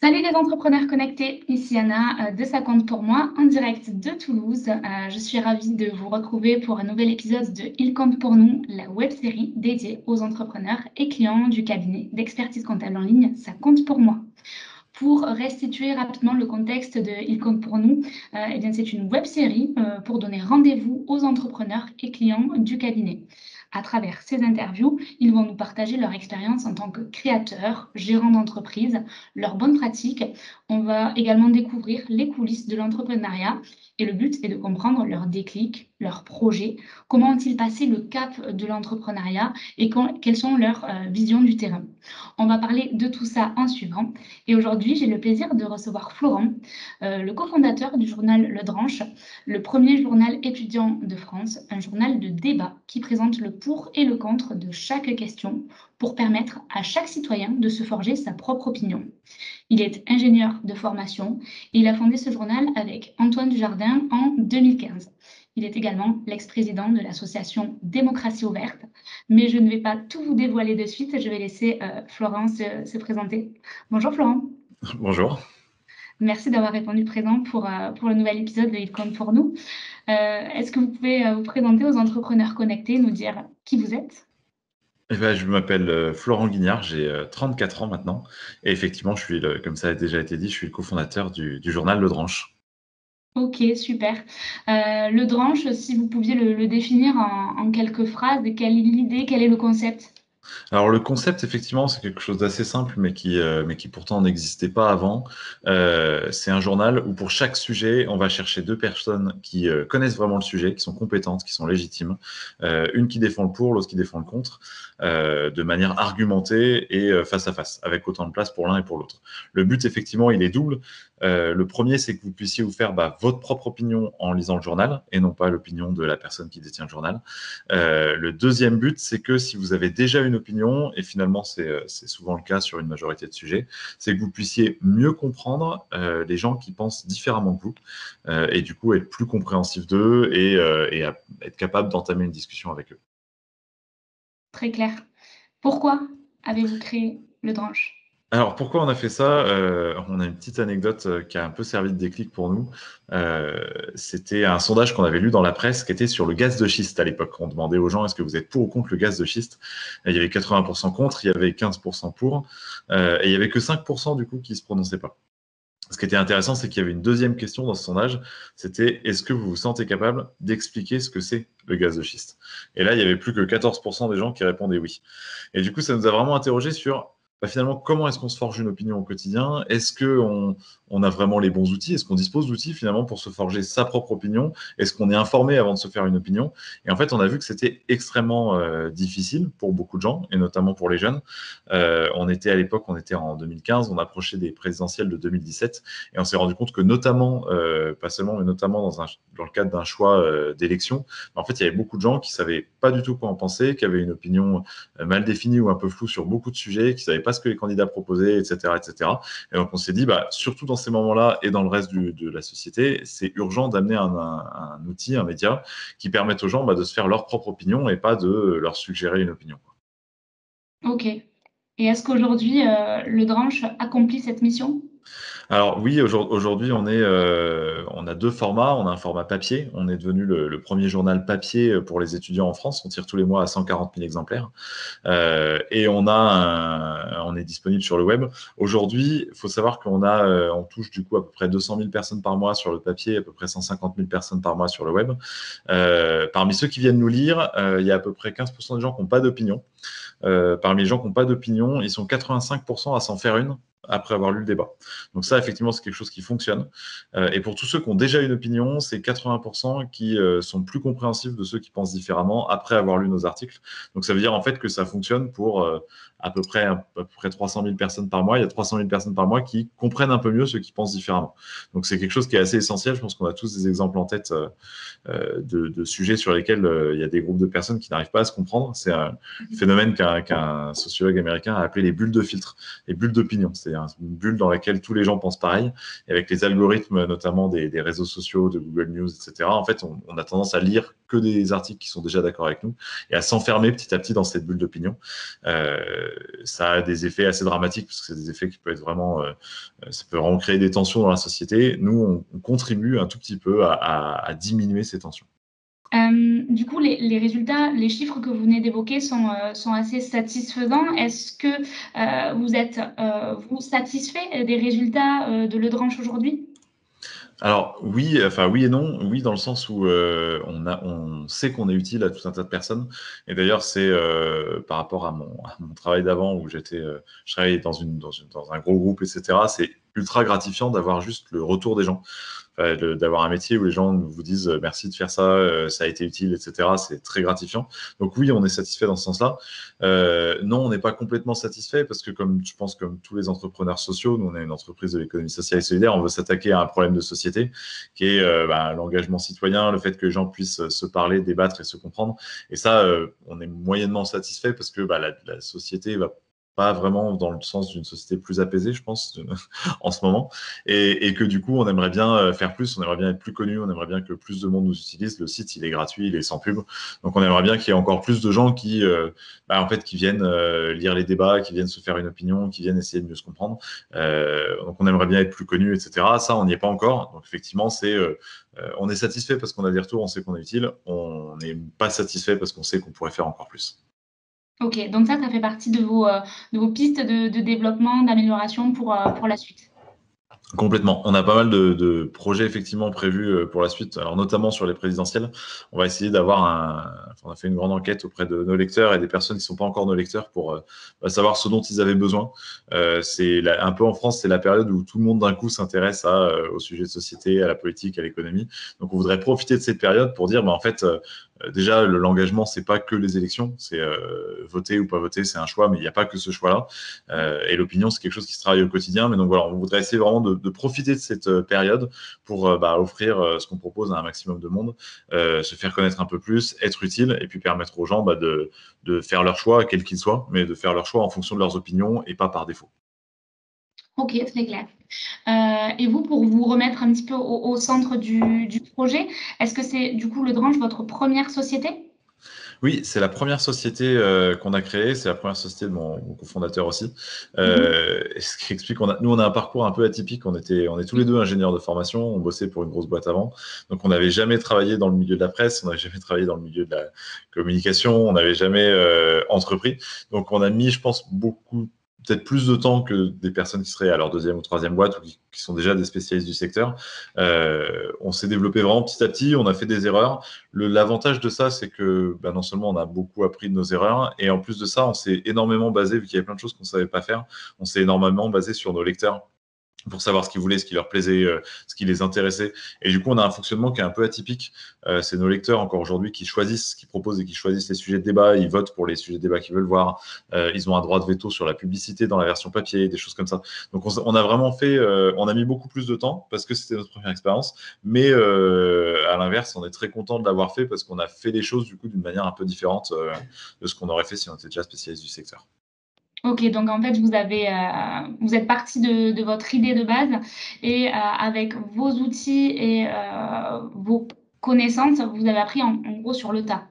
Salut les entrepreneurs connectés, ici Anna euh, de Ça compte pour moi en direct de Toulouse. Euh, je suis ravie de vous retrouver pour un nouvel épisode de Il compte pour nous, la web série dédiée aux entrepreneurs et clients du cabinet d'expertise comptable en ligne Ça compte pour moi. Pour restituer rapidement le contexte de Il compte pour nous, euh, eh bien c'est une web série pour donner rendez-vous aux entrepreneurs et clients du cabinet. À travers ces interviews, ils vont nous partager leur expérience en tant que créateurs, gérants d'entreprise, leurs bonnes pratiques. On va également découvrir les coulisses de l'entrepreneuriat et le but est de comprendre leur déclic, leurs projets, comment ont-ils passé le cap de l'entrepreneuriat et quelles sont leurs euh, visions du terrain? On va parler de tout ça en suivant. Et aujourd'hui, j'ai le plaisir de recevoir Florent, euh, le cofondateur du journal Le Dranche, le premier journal étudiant de France, un journal de débat qui présente le pour et le contre de chaque question pour permettre à chaque citoyen de se forger sa propre opinion. Il est ingénieur de formation et il a fondé ce journal avec Antoine Dujardin en 2015. Il est également l'ex-président de l'association Démocratie ouverte. Mais je ne vais pas tout vous dévoiler de suite, je vais laisser euh, Florent se, présenter. Bonjour Florent. Bonjour. Merci d'avoir répondu présent pour, euh, pour le nouvel épisode de Il compte pour nous. Euh, est-ce que vous pouvez vous présenter aux entrepreneurs connectés, nous dire qui vous êtes? Eh ben, je m'appelle Florent Guignard, j'ai 34 ans maintenant. Et effectivement, je suis, comme ça a déjà été dit, je suis le cofondateur du, du journal Le Dranche. Ok, super. Euh, le dranche, si vous pouviez le, définir en, quelques phrases, quelle est l'idée, quel est le concept? Alors le concept, effectivement, c'est quelque chose d'assez simple, mais qui, euh, mais qui pourtant n'existait pas avant. Euh, c'est un journal où pour chaque sujet, on va chercher deux personnes qui connaissent vraiment le sujet, qui sont compétentes, qui sont légitimes. une qui défend le pour, l'autre qui défend le contre, de manière argumentée et face à face, avec autant de place pour l'un et pour l'autre. Le but, effectivement, il est double. Euh, le premier, c'est que vous puissiez vous faire bah, votre propre opinion en lisant le journal et non pas l'opinion de la personne qui détient le journal. Euh, le deuxième but, c'est que si vous avez déjà une opinion, et finalement euh, c'est souvent le cas sur une majorité de sujets, c'est que vous puissiez mieux comprendre les gens qui pensent différemment que vous et du coup être plus compréhensif d'eux et, et être capable d'entamer une discussion avec eux. Très clair. Pourquoi avez-vous créé le Dranche alors pourquoi on a fait ça? Euh, On a une petite anecdote euh, qui a un peu servi de déclic pour nous. Euh, c'était un sondage qu'on avait lu dans la presse qui était sur le gaz de schiste à l'époque. On demandait aux gens est-ce que vous êtes pour ou contre le gaz de schiste? Il y avait 80% contre, il y avait 15% pour, et il y avait que 5% du coup qui se prononçaient pas. Ce qui était intéressant, c'est qu'il y avait une deuxième question dans ce sondage, c'était est-ce que vous vous sentez capable d'expliquer ce que c'est le gaz de schiste? Et là, il y avait plus que 14% des gens qui répondaient oui. Et du coup, ça nous a vraiment interrogé sur bah, finalement, comment est-ce qu'on se forge une opinion au quotidien? Est-ce qu'on on a vraiment les bons outils? Est-ce qu'on dispose d'outils finalement pour se forger sa propre opinion? Est-ce qu'on est informé avant de se faire une opinion? Et en fait, on a vu que c'était extrêmement euh, difficile pour beaucoup de gens, et notamment pour les jeunes. Euh, on était à l'époque, on était en 2015, on approchait des présidentielles de 2017, et on s'est rendu compte que notamment, euh, pas seulement, mais notamment dans, le cadre d'un choix d'élection, en fait, il y avait beaucoup de gens qui savaient pas du tout quoi en penser, qui avaient une opinion mal définie ou un peu floue sur beaucoup de sujets, qui savaient pas ce que les candidats proposaient, etc., etc. Et donc on s'est dit, bah, surtout dans ces moments-là et dans le reste de la société, c'est urgent d'amener un, outil, un média qui permette aux gens bah, de se faire leur propre opinion et pas de leur suggérer une opinion. Ok. Et est-ce qu'aujourd'hui, euh, le Dranche accomplit cette mission? Alors oui, aujourd'hui, on, euh, on a deux formats. On a un format papier. On est devenu le, premier journal papier pour les étudiants en France. On tire tous les mois à 140 000 exemplaires. Euh, et on, a on est disponible sur le web. Aujourd'hui, il faut savoir qu'on a, euh, touche du coup à peu près 200 000 personnes par mois sur le papier, à peu près 150 000 personnes par mois sur le web. parmi ceux qui viennent nous lire, il y a à peu près 15% de gens qui n'ont pas d'opinion. Parmi les gens qui n'ont pas d'opinion, ils sont 85% à s'en faire une après avoir lu le débat. Donc ça, effectivement, c'est quelque chose qui fonctionne. Euh, et pour tous ceux qui ont déjà une opinion, c'est 80% qui euh, sont plus compréhensifs de ceux qui pensent différemment après avoir lu nos articles. Donc ça veut dire en fait que ça fonctionne pour euh, à peu près à peu près 300 000 personnes par mois. Il y a 300 000 personnes par mois qui comprennent un peu mieux ceux qui pensent différemment. Donc c'est quelque chose qui est assez essentiel. Je pense qu'on a tous des exemples en tête de, de, sujets sur lesquels il y a des groupes de personnes qui n'arrivent pas à se comprendre. C'est un phénomène qu'un sociologue américain a appelé les bulles de filtre, les bulles d'opinion c'est une bulle dans laquelle tous les gens pensent pareil. Et avec les algorithmes, notamment des, réseaux sociaux, de Google News, etc., en fait, on, a tendance à lire que des articles qui sont déjà d'accord avec nous et à s'enfermer petit à petit dans cette bulle d'opinion. Euh, ça a des effets assez dramatiques parce que c'est des effets qui peuvent être vraiment, euh, ça peut vraiment créer des tensions dans la société. Nous, on, contribue un tout petit peu à diminuer ces tensions. Euh, du coup, les, résultats, les chiffres que vous venez d'évoquer sont, euh, assez satisfaisants. Est-ce que euh, vous êtes vous satisfait des résultats de Ledranche aujourd'hui? Alors oui, enfin oui et non. Oui, dans le sens où on, sait qu'on est utile à tout un tas de personnes. Et d'ailleurs, c'est par rapport à mon, travail d'avant où j'étais, je travaillais dans un gros groupe, etc. C'est ultra gratifiant d'avoir juste le retour des gens d'avoir un métier où les gens vous disent euh, merci de faire ça, euh, ça a été utile, etc. C'est très gratifiant. Donc oui, on est satisfait dans ce sens-là. Euh, non, on n'est pas complètement satisfait parce que comme je pense comme tous les entrepreneurs sociaux, nous on est une entreprise de l'économie sociale et solidaire, on veut s'attaquer à un problème de société qui est bah, l'engagement citoyen, le fait que les gens puissent se parler, débattre et se comprendre. Et ça, on est moyennement satisfait parce que bah, la société va pas vraiment dans le sens d'une société plus apaisée, je pense, en ce moment. Et, que du coup, on aimerait bien euh, faire plus, on aimerait bien être plus connu, on aimerait bien que plus de monde nous utilise. Le site, il est gratuit, il est sans pub. Donc, on aimerait bien qu'il y ait encore plus de gens qui, euh, bah, en fait, qui viennent euh, lire les débats, qui viennent se faire une opinion, qui viennent essayer de mieux se comprendre. donc, on aimerait bien être plus connu, etc. Ça, on n'y est pas encore. Donc, effectivement, c'est, on est satisfait parce qu'on a des retours, on sait qu'on est utile. On n'est pas satisfait parce qu'on sait qu'on pourrait faire encore plus. Ok, donc ça, ça fait partie de vos, euh, de vos pistes de, développement, d'amélioration pour, euh, pour la suite. Complètement. On a pas mal de, projets effectivement prévus euh, pour la suite, alors notamment sur les présidentielles. On va essayer d'avoir un. on a fait une grande enquête auprès de nos lecteurs et des personnes qui ne sont pas encore nos lecteurs pour bah, savoir ce dont ils avaient besoin. c'est un peu en France, c'est la période où tout le monde d'un coup s'intéresse au sujet de société, à la politique, à l'économie. Donc on voudrait profiter de cette période pour dire, bah, en fait, déjà, l'engagement, c'est pas que les élections, c'est euh, voter ou pas voter, c'est un choix, mais il n'y a pas que ce choix-là. Euh, et l'opinion, c'est quelque chose qui se travaille au quotidien. Mais donc voilà, on voudrait essayer vraiment de, profiter de cette période pour bah, offrir ce qu'on propose à un maximum de monde, se faire connaître un peu plus, être utile, et puis permettre aux gens bah, de, de faire leur choix, quel qu'il soit, mais de faire leur choix en fonction de leurs opinions et pas par défaut. Ok, très clair. Euh, et vous, pour vous remettre un petit peu au, centre du, projet, est-ce que c'est du coup le Drange votre première société? Oui, c'est la première société euh, qu'on a créée, c'est la première société de mon, cofondateur aussi. Euh, mhm. Ce qui explique qu'on a, nous, on a un parcours un peu atypique. On était, on est tous les deux ingénieurs de formation. On bossait pour une grosse boîte avant, donc on n'avait jamais travaillé dans le milieu de la presse, on n'avait jamais travaillé dans le milieu de la communication, on n'avait jamais entrepris. Donc on a mis, je pense, beaucoup peut-être plus de temps que des personnes qui seraient à leur deuxième ou troisième boîte ou qui, sont déjà des spécialistes du secteur. Euh, on s'est développé vraiment petit à petit, on a fait des erreurs. L'avantage de ça, c'est que ben, non seulement on a beaucoup appris de nos erreurs, et en plus de ça, on s'est énormément basé, vu qu'il y avait plein de choses qu'on ne savait pas faire, on s'est énormément basé sur nos lecteurs pour savoir ce qu'ils voulaient, ce qui leur plaisait, euh, ce qui les intéressait. Et du coup, on a un fonctionnement qui est un peu atypique. Euh, c'est nos lecteurs, encore aujourd'hui, qui choisissent, qui proposent et qui choisissent les sujets de débat. Ils votent pour les sujets de débat qu'ils veulent voir. Euh, ils ont un droit de veto sur la publicité dans la version papier, des choses comme ça. Donc, on, a vraiment fait, on a mis beaucoup plus de temps parce que c'était notre première expérience. Mais à l'inverse, on est très content de l'avoir fait parce qu'on a fait les choses, du coup, d'une manière un peu différente de ce qu'on aurait fait si on était déjà spécialiste du secteur. Ok, donc en fait, vous, avez, euh, vous êtes parti de, votre idée de base et euh, avec vos outils et euh, vos connaissances, vous avez appris en gros sur le tas.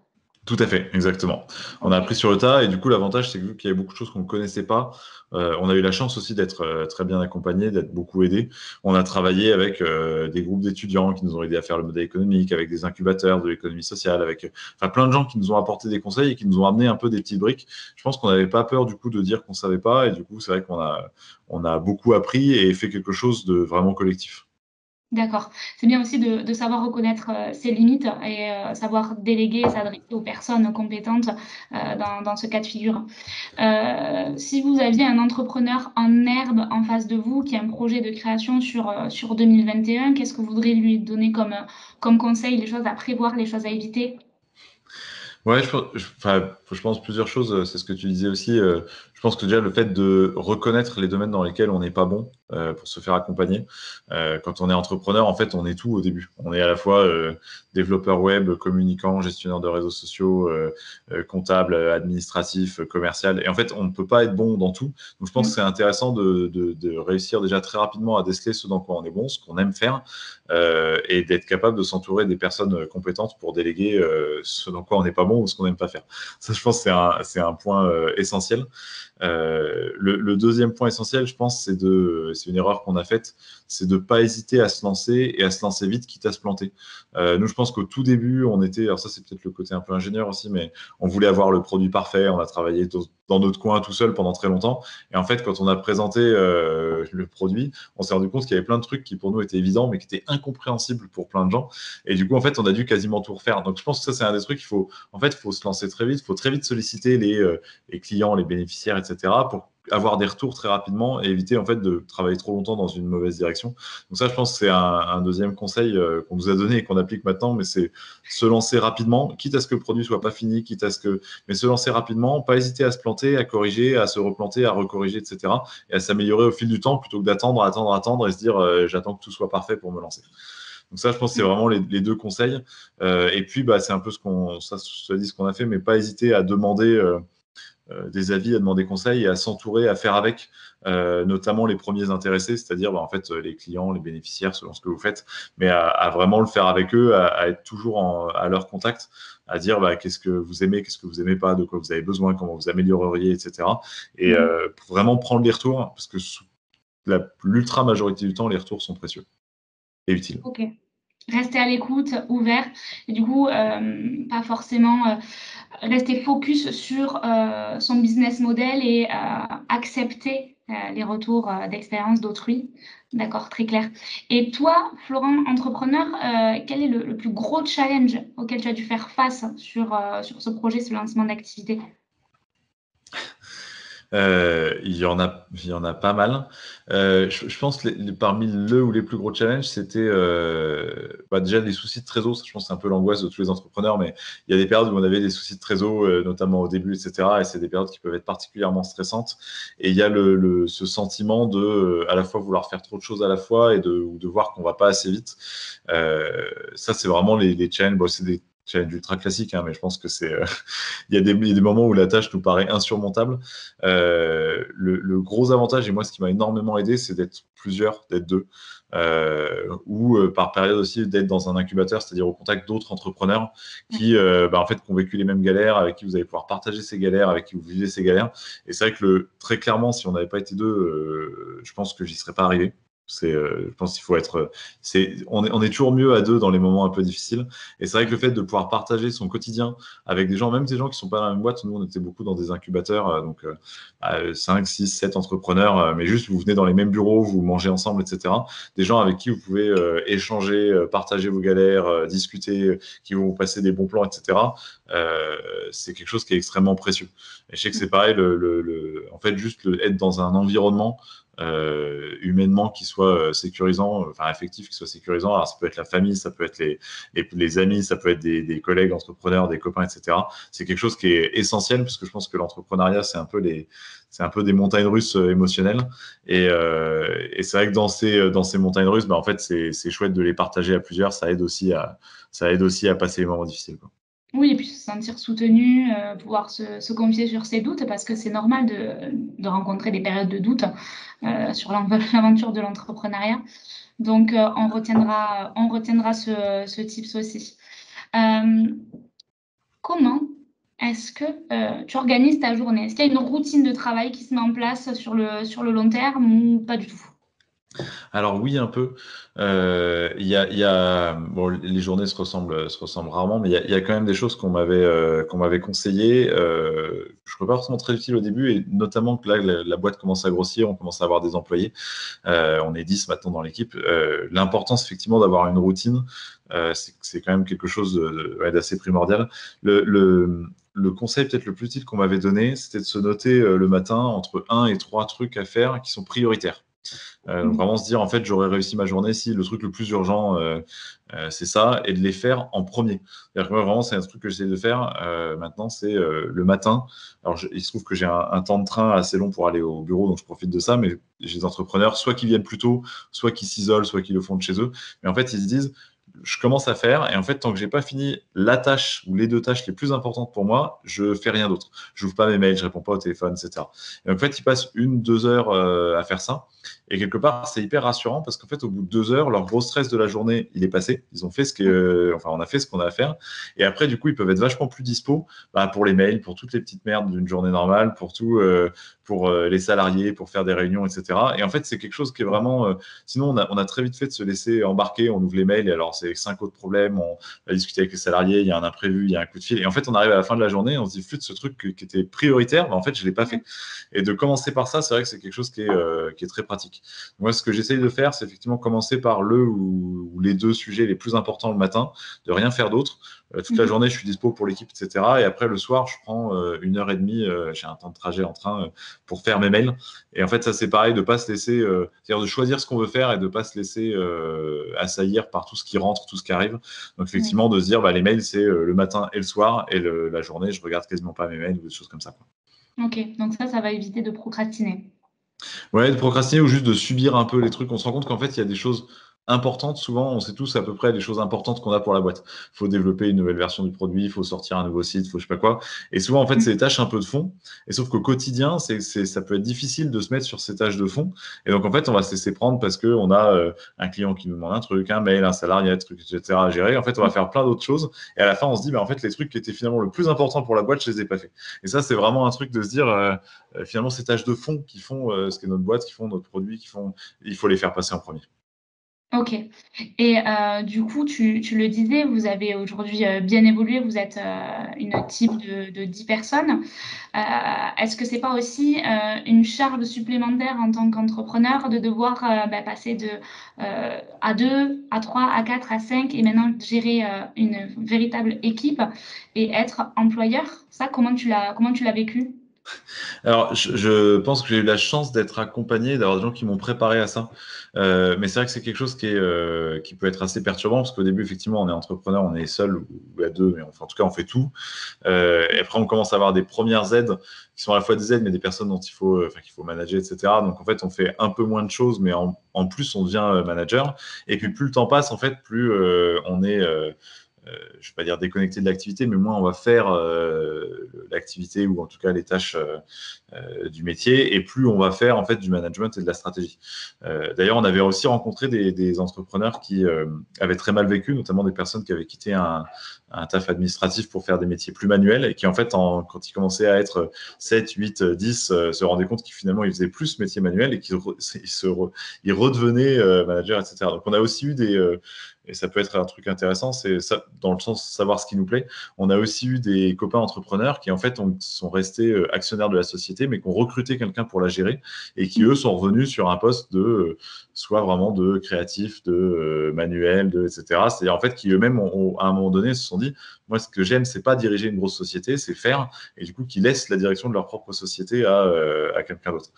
Tout à fait, exactement. On a appris sur le tas et du coup l'avantage c'est qu'il y avait beaucoup de choses qu'on ne connaissait pas. Euh, on a eu la chance aussi d'être euh, très bien accompagné, d'être beaucoup aidé. On a travaillé avec euh, des groupes d'étudiants qui nous ont aidés à faire le modèle économique, avec des incubateurs de l'économie sociale, avec enfin, plein de gens qui nous ont apporté des conseils et qui nous ont amené un peu des petites briques. Je pense qu'on n'avait pas peur du coup de dire qu'on savait pas et du coup c'est vrai qu'on a on a beaucoup appris et fait quelque chose de vraiment collectif. D'accord. C'est bien aussi de, savoir reconnaître euh, ses limites et euh, savoir déléguer et s'adresser aux personnes compétentes euh, dans, ce cas de figure. si vous aviez un entrepreneur en herbe en face de vous qui a un projet de création sur, sur 2021, qu'est-ce que vous voudriez lui donner comme, conseil, les choses à prévoir, les choses à éviter? Ouais, je, pense plusieurs choses. C'est ce que tu disais aussi. Je pense que déjà le fait de reconnaître les domaines dans lesquels on n'est pas bon euh, pour se faire accompagner. Euh, quand on est entrepreneur, en fait, on est tout au début. On est à la fois euh, développeur web, communicant, gestionnaire de réseaux sociaux, comptable, administratif, commercial. Et en fait, on ne peut pas être bon dans tout. Donc, je pense mm. que c'est intéressant de, de, de, réussir déjà très rapidement à déceler ce dans quoi on est bon, ce qu'on aime faire, et d'être capable de s'entourer des personnes compétentes pour déléguer ce dans quoi on n'est pas bon ou ce qu'on n'aime pas faire. Ça, je pense, c'est un, c'est un point essentiel. Euh, le, deuxième point essentiel, je pense, c'est de, c'est une erreur qu'on a faite, c'est de pas hésiter à se lancer et à se lancer vite, quitte à se planter. Euh, nous, je pense qu'au tout début, on était, alors ça, c'est peut-être le côté un peu ingénieur aussi, mais on voulait avoir le produit parfait. On a travaillé dans notre coin tout seul pendant très longtemps. Et en fait, quand on a présenté euh, le produit, on s'est rendu compte qu'il y avait plein de trucs qui pour nous étaient évidents, mais qui étaient incompréhensibles pour plein de gens. Et du coup, en fait, on a dû quasiment tout refaire. Donc, je pense que ça, c'est un des trucs qu'il faut, en fait, faut se lancer très vite. Faut très vite solliciter les, les clients, les bénéficiaires, etc. pour avoir des retours très rapidement et éviter en fait de travailler trop longtemps dans une mauvaise direction. Donc ça, je pense que c'est un, deuxième conseil euh, qu'on nous a donné et qu'on applique maintenant, mais c'est se lancer rapidement, quitte à ce que le produit soit pas fini, quitte à ce que, mais se lancer rapidement, pas hésiter à se planter, à corriger, à se replanter, à recorriger, etc. et à s'améliorer au fil du temps plutôt que d'attendre, attendre, attendre et se dire euh, j'attends que tout soit parfait pour me lancer. Donc ça, je pense que c'est vraiment les, deux conseils. Euh, et puis, bah, c'est un peu ce qu'on, ça, dit ce qu'on a fait, mais pas hésiter à demander euh, des avis, à demander conseil et à s'entourer, à faire avec, euh, notamment les premiers intéressés, c'est-à-dire bah, en fait les clients, les bénéficiaires, selon ce que vous faites, mais à, vraiment le faire avec eux, à, être toujours à leur contact, à dire bah, qu'est-ce que vous aimez, qu'est-ce que vous aimez pas, de quoi vous avez besoin, comment vous amélioreriez, etc. Et mmh. euh, vraiment prendre les retours, parce que l'ultra majorité du temps, les retours sont précieux et utiles. Ok. Rester à l'écoute, ouvert, et du coup, pas forcément rester focus sur euh, son business model et euh, accepter euh, les retours d'expérience d'autrui. D'accord, très clair. Et toi, Florent, entrepreneur, quel est le, plus gros challenge auquel tu as dû faire face sur, sur ce projet, ce lancement d'activité? Euh, il, y en a, il y en a pas mal. Euh, je, pense que parmi le ou les plus gros challenges, c'était euh, bah déjà les soucis de trésor. je pense que c'est un peu l'angoisse de tous les entrepreneurs, mais il y a des périodes où on avait des soucis de trésor, notamment au début, etc. Et c'est des périodes qui peuvent être particulièrement stressantes. Et il y a le, ce sentiment de à la fois vouloir faire trop de choses à la fois et de, de voir qu'on va pas assez vite. ça, c'est vraiment les, les challenges. Bon, c'est des challenge ultra classique, hein, mais je pense que c'est. Euh, il, y a des, des, moments où la tâche nous paraît insurmontable. Euh, le, gros avantage, et moi, ce qui m'a énormément aidé, c'est d'être plusieurs, d'être deux, euh, ou par période aussi d'être dans un incubateur, c'est-à-dire au contact d'autres entrepreneurs qui, bah, en fait, ont vécu les mêmes galères, avec qui vous allez pouvoir partager ces galères, avec qui vous vivez ces galères. Et c'est vrai que le, très clairement, si on n'avait pas été deux, je pense que j'y serais pas arrivé. C'est, euh, je pense qu'il faut être. C'est, on, est, on est toujours mieux à deux dans les moments un peu difficiles. Et c'est vrai que le fait de pouvoir partager son quotidien avec des gens, même des gens qui sont pas dans la même boîte, nous on était beaucoup dans des incubateurs, euh, donc euh, 5, 6, 7 entrepreneurs, euh, mais juste vous venez dans les mêmes bureaux, vous mangez ensemble, etc. Des gens avec qui vous pouvez euh, échanger, partager vos galères, discuter, qui vont vous passer des bons plans, etc. c'est quelque chose qui est extrêmement précieux. Et je sais que c'est pareil, le, le, le, en fait, juste le, être dans un environnement euh, humainement qui soit euh, sécurisant, enfin affectif qui soit sécurisant. Alors ça peut être la famille, ça peut être les, les, amis, ça peut être des, des, collègues entrepreneurs, des copains, etc. C'est quelque chose qui est essentiel parce que je pense que l'entrepreneuriat c'est un peu les c'est un peu des montagnes russes euh, émotionnelles et, euh, et c'est vrai que dans ces dans ces montagnes russes, bah, en fait c'est chouette de les partager à plusieurs. Ça aide aussi à ça aide aussi à passer les moments difficiles. Quoi. Oui, et puis se sentir soutenu, euh, pouvoir se, confier sur ses doutes, parce que c'est normal de, rencontrer des périodes de doute euh, sur l'aventure de l'entrepreneuriat. Donc, euh, on retiendra, on retiendra ce, ce tips aussi. comment est-ce que tu organises ta journée? Est-ce qu'il y a une routine de travail qui se met en place sur le, sur le long terme ou pas du tout? Alors oui, un peu. Euh, les journées se ressemblent, se ressemblent rarement, mais il y a, quand même des choses qu'on m'avait euh, conseillées. Euh, je ne trouvais pas forcément très utile au début, et notamment que là, la, boîte commence à grossir, on commence à avoir des employés. on est 10 maintenant dans l'équipe. L'importance, effectivement, d'avoir une routine, c'est quand même quelque chose d'assez primordial. Le, conseil peut-être le plus utile qu'on m'avait donné, c'était de se noter le matin entre un et trois trucs à faire qui sont prioritaires. Euh, donc vraiment se dire, en fait, j'aurais réussi ma journée si le truc le plus urgent, euh, euh, c'est ça, et de les faire en premier. C'est-à-dire que moi, vraiment, c'est un truc que j'essaie de faire maintenant, c'est le matin. Alors, il se trouve que j'ai un, temps de train assez long pour aller au bureau, donc je profite de ça, mais j'ai des entrepreneurs, soit qui viennent plus tôt, soit qui s'isolent, soit qui le font de chez eux. Mais en fait, ils se disent, je commence à faire et en fait tant que j'ai pas fini la tâche ou les deux tâches les plus importantes pour moi, je fais rien d'autre. Je n'ouvre pas mes mails, je réponds pas au téléphone, etc. Et en fait ils passent une deux heures euh, à faire ça et quelque part c'est hyper rassurant parce qu'en fait au bout de deux heures leur gros stress de la journée il est passé, ils ont fait ce que, enfin on a fait ce qu'on a à faire et après du coup ils peuvent être vachement plus dispo bah, pour les mails, pour toutes les petites merdes d'une journée normale, pour tout, euh, pour euh, les salariés, pour faire des réunions, etc. Et en fait c'est quelque chose qui est vraiment, sinon on a, on a très vite fait de se laisser embarquer, on ouvre les mails et alors c'est cinq autres problèmes, on va discuter avec les salariés, il y a un imprévu, il y a un coup de fil. Et en fait, on arrive à la fin de la journée, on se dit, flûte, ce truc qui était prioritaire, mais en fait, je ne l'ai pas fait. Et de commencer par ça, c'est vrai que c'est quelque chose qui est, euh, qui est très pratique. Moi, ce que j'essaye de faire, c'est effectivement commencer par le ou, les deux sujets les plus importants le matin, de rien faire d'autre. Euh, toute la mhm. journée, je suis dispo pour l'équipe, etc. Et après, le soir, je prends euh, une heure et demie, j'ai un temps de trajet en train pour faire mes mails. Et en fait, ça, c'est pareil, de pas se laisser, c'est-à-dire de choisir ce qu'on veut faire et de pas se laisser assaillir par tout ce qui rentre, tout ce qui arrive. Donc, effectivement, de se dire, bah, les mails, c'est le matin et le soir, et la journée, je regarde quasiment pas mes mails ou des choses comme ça. Ok, donc ça, ça va éviter de procrastiner. Ouais, de procrastiner ou juste de subir un peu les trucs. On se rend compte qu'en fait, il y a des choses importantes. Souvent, on sait tous à peu près les choses importantes qu'on a pour la boîte. Il faut développer une nouvelle version du produit, il faut sortir un nouveau site, il faut je sais pas quoi. Et souvent, en fait, mm. c'est des tâches un peu de fond. Et sauf qu'au quotidien, c'est, ça peut être difficile de se mettre sur ces tâches de fond. Et donc, en fait, on va se laisser prendre parce qu'on a euh, un client qui nous demande un truc, un mail, un salarié, un truc, etc. à gérer. En fait, on va mm. faire plein d'autres choses. Et à la fin, on se dit, bah, en fait, les trucs qui étaient finalement le plus important pour la boîte, je les ai pas fait. Et ça, c'est vraiment un truc de se dire, euh, euh, finalement, ces tâches de fond qui font ce qu'est notre boîte, qui font notre produit, qui font, il faut les faire passer en premier. OK et euh, du coup, tu tu le disais, vous avez aujourd'hui, euh, bien évolué, vous êtes, euh, une type de de 10 personnes. est-ce que c'est pas aussi, une charge supplémentaire en tant qu'entrepreneur de devoir, bah, passer de, à 2, à 3, à 4, à 5 et maintenant gérer, une véritable équipe et être employeur? Ça, comment tu l'as vécu? Alors, je, pense que j'ai eu la chance d'être accompagné, d'avoir des gens qui m'ont préparé à ça. Euh, mais c'est vrai que c'est quelque chose euh, qui peut être assez perturbant parce qu'au début, effectivement, on est entrepreneur, on est seul ou, à deux, mais en tout cas, on fait tout. Euh, et après, on commence à avoir des premières aides qui sont à la fois des aides, mais des personnes dont il faut, enfin, qu'il faut manager, etc. Donc, en fait, on fait un peu moins de choses, mais en, en plus, on devient manager. Et puis, plus le temps passe, en fait, plus on est je ne vais pas dire déconnecté de l'activité, mais moins on va faire euh, l'activité ou en tout cas les tâches euh, du métier, et plus on va faire en fait du management et de la stratégie. D'ailleurs, on avait aussi rencontré des, entrepreneurs qui avaient très mal vécu, notamment des personnes qui avaient quitté un, taf administratif pour faire des métiers plus manuels et qui en fait, quand ils commençaient à être 7, 8, 10, se rendaient compte qu'ils finalement ils faisaient plus métier manuel et qu'ils ils redevenaient manager, etc. Donc on a aussi eu des et ça peut être un truc intéressant, c'est dans le sens de savoir ce qui nous plaît. On a aussi eu des copains entrepreneurs qui en fait sont restés euh, actionnaires de la société, mais qui ont recruté quelqu'un pour la gérer et qui eux sont revenus sur un poste de euh, soit vraiment de créatif, de euh, manuel, de etc. C'est-à-dire en fait qui eux-mêmes à un moment donné se sont dit, moi ce que j'aime c'est pas diriger une grosse société, c'est faire et du coup qui laissent la direction de leur propre société à, à quelqu'un d'autre.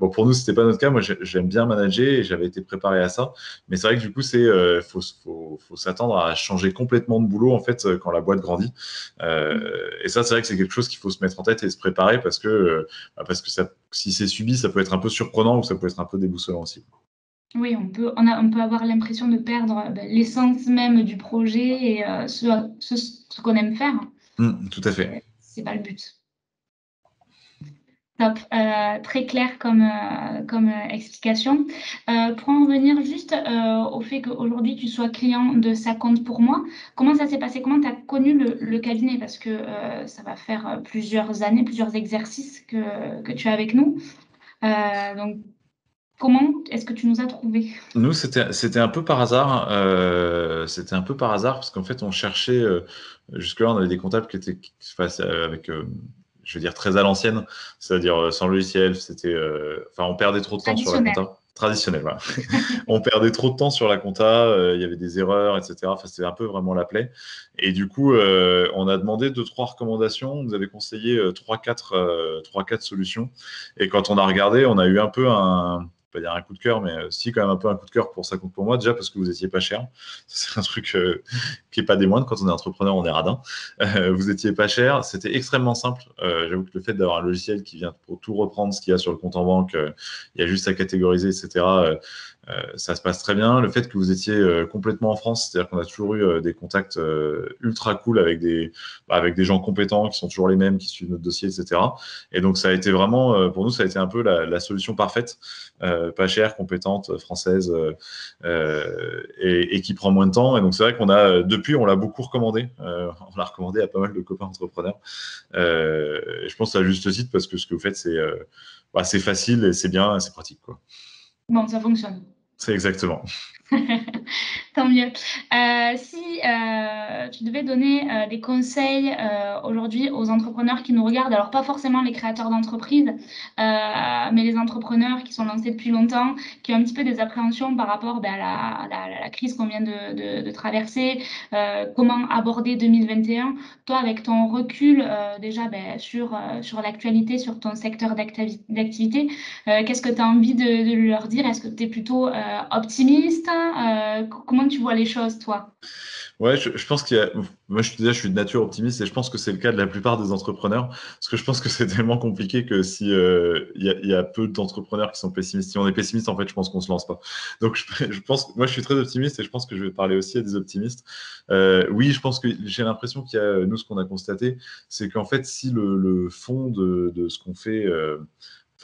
bon pour nous c'était pas notre cas. Moi j'aime bien manager et j'avais été préparé à ça, mais c'est vrai que du coup c'est faut faut, faut, s'attendre à changer complètement de boulot en fait euh, quand la boîte grandit. Euh, et ça, c'est vrai que c'est quelque chose qu'il faut se mettre en tête et se préparer parce que, euh, bah, parce que ça, si c'est subi, ça peut être un peu surprenant ou ça peut être un peu déboussolant aussi. Oui, on peut, on, a, on peut avoir l'impression de perdre bah, l'essence même du projet et ce, ce, qu'on aime faire. Mmh, tout à fait. C'est pas le but. Euh, très clair comme, euh, comme euh, explication. pour en revenir juste au fait qu'aujourd'hui tu sois client de Ça compte pour moi, comment ça s'est passé? Comment tu as connu le, cabinet? Parce que ça va faire plusieurs années, plusieurs exercices que, que tu as avec nous. donc, Comment est-ce que tu nous as trouvés? Nous, c'était un peu par hasard. c'était un peu par hasard parce qu'en fait, on cherchait. Jusque-là, on avait des comptables qui étaient face avec je veux dire, très à l'ancienne, c'est-à-dire euh, sans logiciel. C'était, euh, enfin, on perdait trop de temps sur la compta. Traditionnel, voilà. on perdait trop de temps sur la compta, euh, il y avait des erreurs, etc. Enfin, c'était un peu vraiment la plaie. Et du coup, on a demandé deux, trois recommandations. On nous avait conseillé trois, quatre, trois, quatre solutions. Et quand on a regardé, on a eu un peu un, pas dire un coup de cœur, mais euh, si quand même un peu un coup de cœur pour ça compte pour moi. Déjà parce que vous étiez pas cher. C'est un truc euh, qui est pas des moindres. Quand on est entrepreneur, on est radin. Euh, vous étiez pas cher. C'était extrêmement simple. J'avoue que le fait d'avoir un logiciel qui vient pour tout reprendre ce qu'il y a sur le compte en banque, il y a juste à catégoriser, etc. Euh, ça se passe très bien. Le fait que vous étiez euh, complètement en France, c'est-à-dire qu'on a toujours eu euh, des contacts ultra cool avec des, bah, avec des gens compétents qui sont toujours les mêmes, qui suivent notre dossier, etc. Et donc, ça a été vraiment, pour nous, ça a été un peu la, solution parfaite, pas chère, compétente, française, et, qui prend moins de temps. Et donc, c'est vrai qu'on a, depuis, on l'a beaucoup recommandé. on l'a recommandé à pas mal de copains entrepreneurs. et je pense à juste titre parce que ce que vous faites, c'est bah, facile et c'est bien, c'est pratique. Quoi. Bon, ça fonctionne. C'est exactement. Tant mieux. Euh, si euh, tu devais donner euh, des conseils aujourd'hui aux entrepreneurs qui nous regardent, alors pas forcément les créateurs d'entreprises, mais les entrepreneurs qui sont lancés depuis longtemps, qui ont un petit peu des appréhensions par rapport ben, à, la, crise qu'on vient de, traverser, comment aborder 2021, toi avec ton recul déjà ben, sur, sur l'actualité, sur ton secteur d'activité, qu'est-ce que tu as envie de, de leur dire? Est-ce que tu es plutôt optimiste euh, comment tu vois les choses, toi? Ouais, je, pense qu'il y a. Moi, je te disais, je suis de nature optimiste et je pense que c'est le cas de la plupart des entrepreneurs. Parce que je pense que c'est tellement compliqué que si euh, il y, a peu d'entrepreneurs qui sont pessimistes. Si on est pessimiste, en fait, je pense qu'on se lance pas. Donc, je, pense, moi, je suis très optimiste et je pense que je vais parler aussi à des optimistes. Euh, oui, je pense que j'ai l'impression qu'il y a, nous, ce qu'on a constaté, c'est qu'en fait, si le, fond de, ce qu'on fait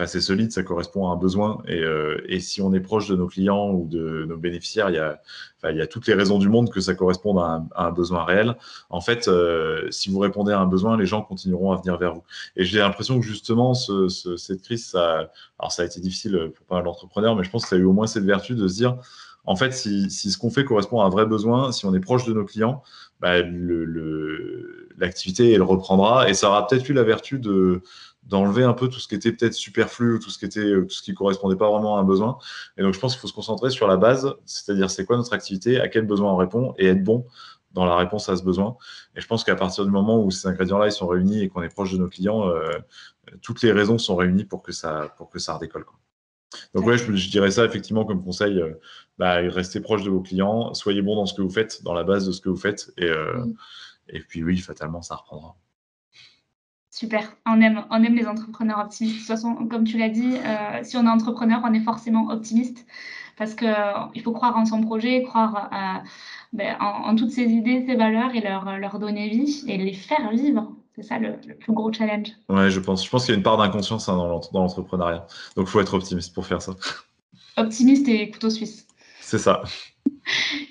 c'est solide, ça correspond à un besoin. Euh, et, si on est proche de nos clients ou de nos bénéficiaires, il y a, il y a toutes les raisons du monde que ça corresponde à un, besoin réel. En fait, euh, si vous répondez à un besoin, les gens continueront à venir vers vous. Et j'ai l'impression que justement, cette crise, ça, alors ça a été difficile pour pas mal d'entrepreneurs, mais je pense que ça a eu au moins cette vertu de se dire, en fait, si, ce qu'on fait correspond à un vrai besoin, si on est proche de nos clients, bah, l'activité, elle reprendra et ça aura peut-être eu la vertu de d'enlever un peu tout ce qui était peut-être superflu ou tout ce qui était tout ce qui correspondait pas vraiment à un besoin. Et donc je pense qu'il faut se concentrer sur la base, c'est-à-dire c'est quoi notre activité, à quel besoin on répond et être bon dans la réponse à ce besoin. Et je pense qu'à partir du moment où ces ingrédients-là ils sont réunis et qu'on est proche de nos clients, euh, toutes les raisons sont réunies pour que ça pour que ça redécolle. Quoi. Donc ouais, je, dirais ça effectivement comme conseil. Euh, bah, restez proche de vos clients, soyez bon dans ce que vous faites, dans la base de ce que vous faites, et, euh, et puis oui, fatalement, ça reprendra. Super, on aime, on aime les entrepreneurs optimistes. De toute façon, comme tu l'as dit, euh, si on est entrepreneur, on est forcément optimiste parce qu'il euh, faut croire en son projet, croire euh, ben, en, toutes ses idées, ses valeurs et leur, leur donner vie et les faire vivre. C'est ça le, plus gros challenge. Ouais, je pense. Je pense qu'il y a une part d'inconscience hein, dans l'entrepreneuriat. Donc, il faut être optimiste pour faire ça. Optimiste et couteau suisse. C'est ça.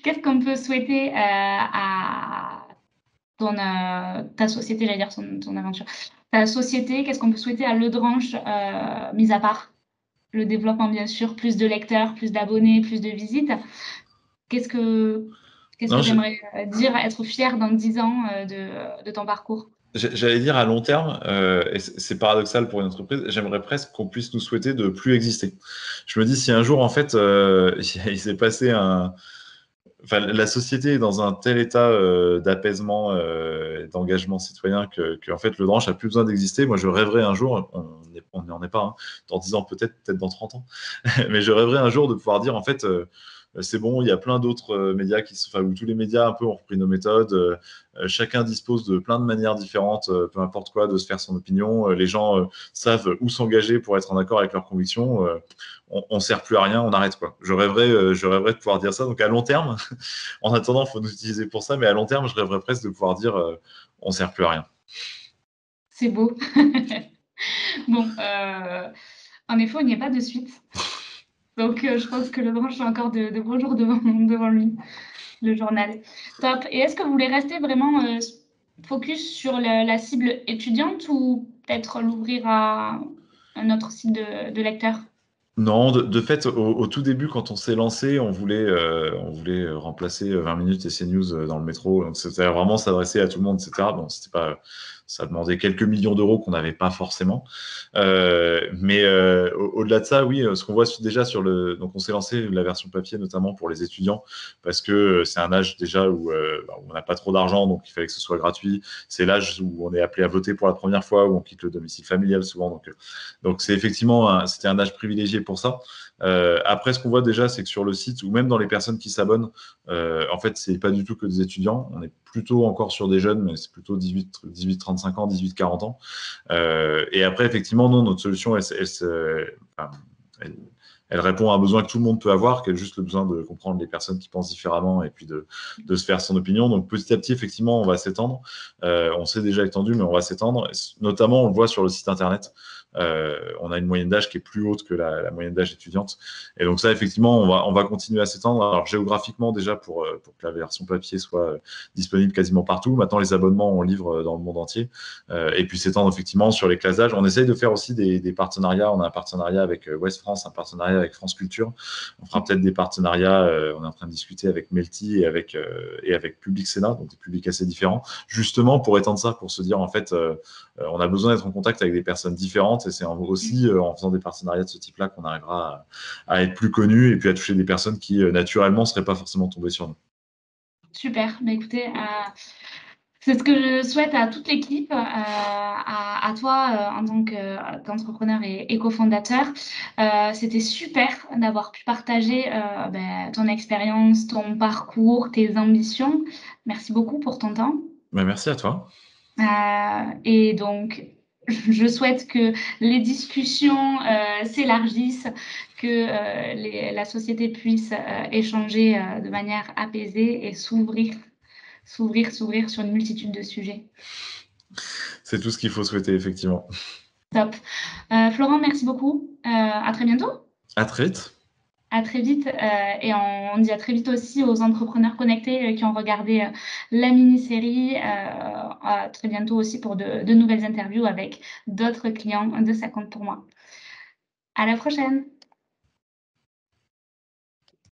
Qu'est-ce qu'on peut souhaiter à ton, ta société, j'allais dire ton aventure, ta société, qu'est-ce qu'on peut souhaiter à Ledrange, euh, mis à part le développement, bien sûr, plus de lecteurs, plus d'abonnés, plus de visites? Qu'est-ce que qu'est-ce que j'aimerais euh, dire, être fier dans 10 ans euh, de, de ton parcours? J'allais dire à long terme, et c'est paradoxal pour une entreprise, j'aimerais presque qu'on puisse nous souhaiter de plus exister. Je me dis si un jour, en fait, il s'est passé un, la société est dans un tel état euh, d'apaisement, euh, d'engagement citoyen que, en fait, le branche a plus besoin d'exister. Moi, je rêverais un jour, on n'en est pas, hein, dans 10 ans peut-être, peut-être dans 30 ans, mais je rêverais un jour de pouvoir dire, en fait, euh, c'est bon, il y a plein d'autres médias qui, enfin, où tous les médias un peu ont repris nos méthodes. chacun dispose de plein de manières différentes, peu importe quoi, de se faire son opinion. les gens savent où s'engager pour être en accord avec leurs convictions on, on sert plus à rien, on arrête quoi. Je rêverais, euh, je rêverais de pouvoir dire ça. Donc à long terme, en attendant, il faut nous utiliser pour ça, mais à long terme, je rêverais presque de pouvoir dire euh, on sert plus à rien. C'est beau. bon, euh, en effet, il n'y a pas de suite. Donc je pense que le branche a encore de, de beaux jours devant, devant, lui, le journal. Top. Et est-ce que vous voulez rester vraiment focus sur la, cible étudiante ou peut-être l'ouvrir à un autre site de, de lecteurs? Non, de, fait, au, tout début, quand on s'est lancé, on voulait, euh, on voulait remplacer 20 minutes et CNews euh, dans le métro. Donc, c'était vraiment s'adresser à tout le monde, etc. Bon, c'était pas, ça demandait quelques millions d'euros qu'on n'avait pas forcément. mais au-delà de ça, oui, ce qu'on voit déjà sur le. Donc, on s'est lancé la version papier, notamment pour les étudiants, parce que c'est un âge déjà où, bah, on n'a pas trop d'argent, donc il fallait que ce soit gratuit. C'est l'âge où on est appelé à voter pour la première fois, où on quitte le domicile familial souvent. Donc, donc c'est effectivement, c'était un âge privilégié ça. Euh, après, ce qu'on voit déjà, c'est que sur le site, ou même dans les personnes qui s'abonnent, euh, en fait, c'est pas du tout que des étudiants. On est plutôt encore sur des jeunes, mais c'est plutôt 18, 18, 35 ans, 18, 40 ans. Euh, et après, effectivement, non, notre solution, elle, elle, elle, répond à un besoin que tout le monde peut avoir, qui est juste le besoin de comprendre les personnes qui pensent différemment et puis de, se faire son opinion. Donc, petit à petit, effectivement, on va s'étendre. On s'est déjà étendu, mais on va s'étendre. Notamment, on le voit sur le site internet. Euh, on a une moyenne d'âge qui est plus haute que la, moyenne d'âge étudiante. Et donc ça, effectivement, on va, on va continuer à s'étendre. Alors géographiquement déjà pour, euh, pour que la version papier soit euh, disponible quasiment partout. Maintenant, les abonnements, on livre dans le monde entier. et puis s'étendre effectivement sur les classes d'âge. On essaye de faire aussi des, partenariats. On a un partenariat avec West France, un partenariat avec France Culture. On fera peut-être des partenariats. on est en train de discuter avec Melty et avec, et avec Public Sénat, donc des publics assez différents, justement pour étendre ça, pour se dire en fait, on a besoin d'être en contact avec des personnes différentes et c'est aussi euh, en faisant des partenariats de ce type-là qu'on arrivera à, être plus connu et puis à toucher des personnes qui euh, naturellement ne seraient pas forcément tombées sur nous. Super. Bah, écoutez, euh, c'est ce que je souhaite à toute l'équipe, à, toi en tant qu'entrepreneur et, cofondateur. C'était super d'avoir pu partager bah, ton expérience, ton parcours, tes ambitions. Merci beaucoup pour ton temps. Bah, merci à toi. et donc, je souhaite que les discussions euh, s'élargissent, que euh, la société puisse euh, échanger de manière apaisée et s'ouvrir, s'ouvrir, s'ouvrir sur une multitude de sujets. C'est tout ce qu'il faut souhaiter, effectivement. Top. Florent, merci beaucoup. à très bientôt. À très vite. À très vite euh, et on, dit à très vite aussi aux entrepreneurs connectés euh, qui ont regardé euh, la mini-série. à très bientôt aussi pour de, nouvelles interviews avec d'autres clients de Ça compte pour moi. À la prochaine.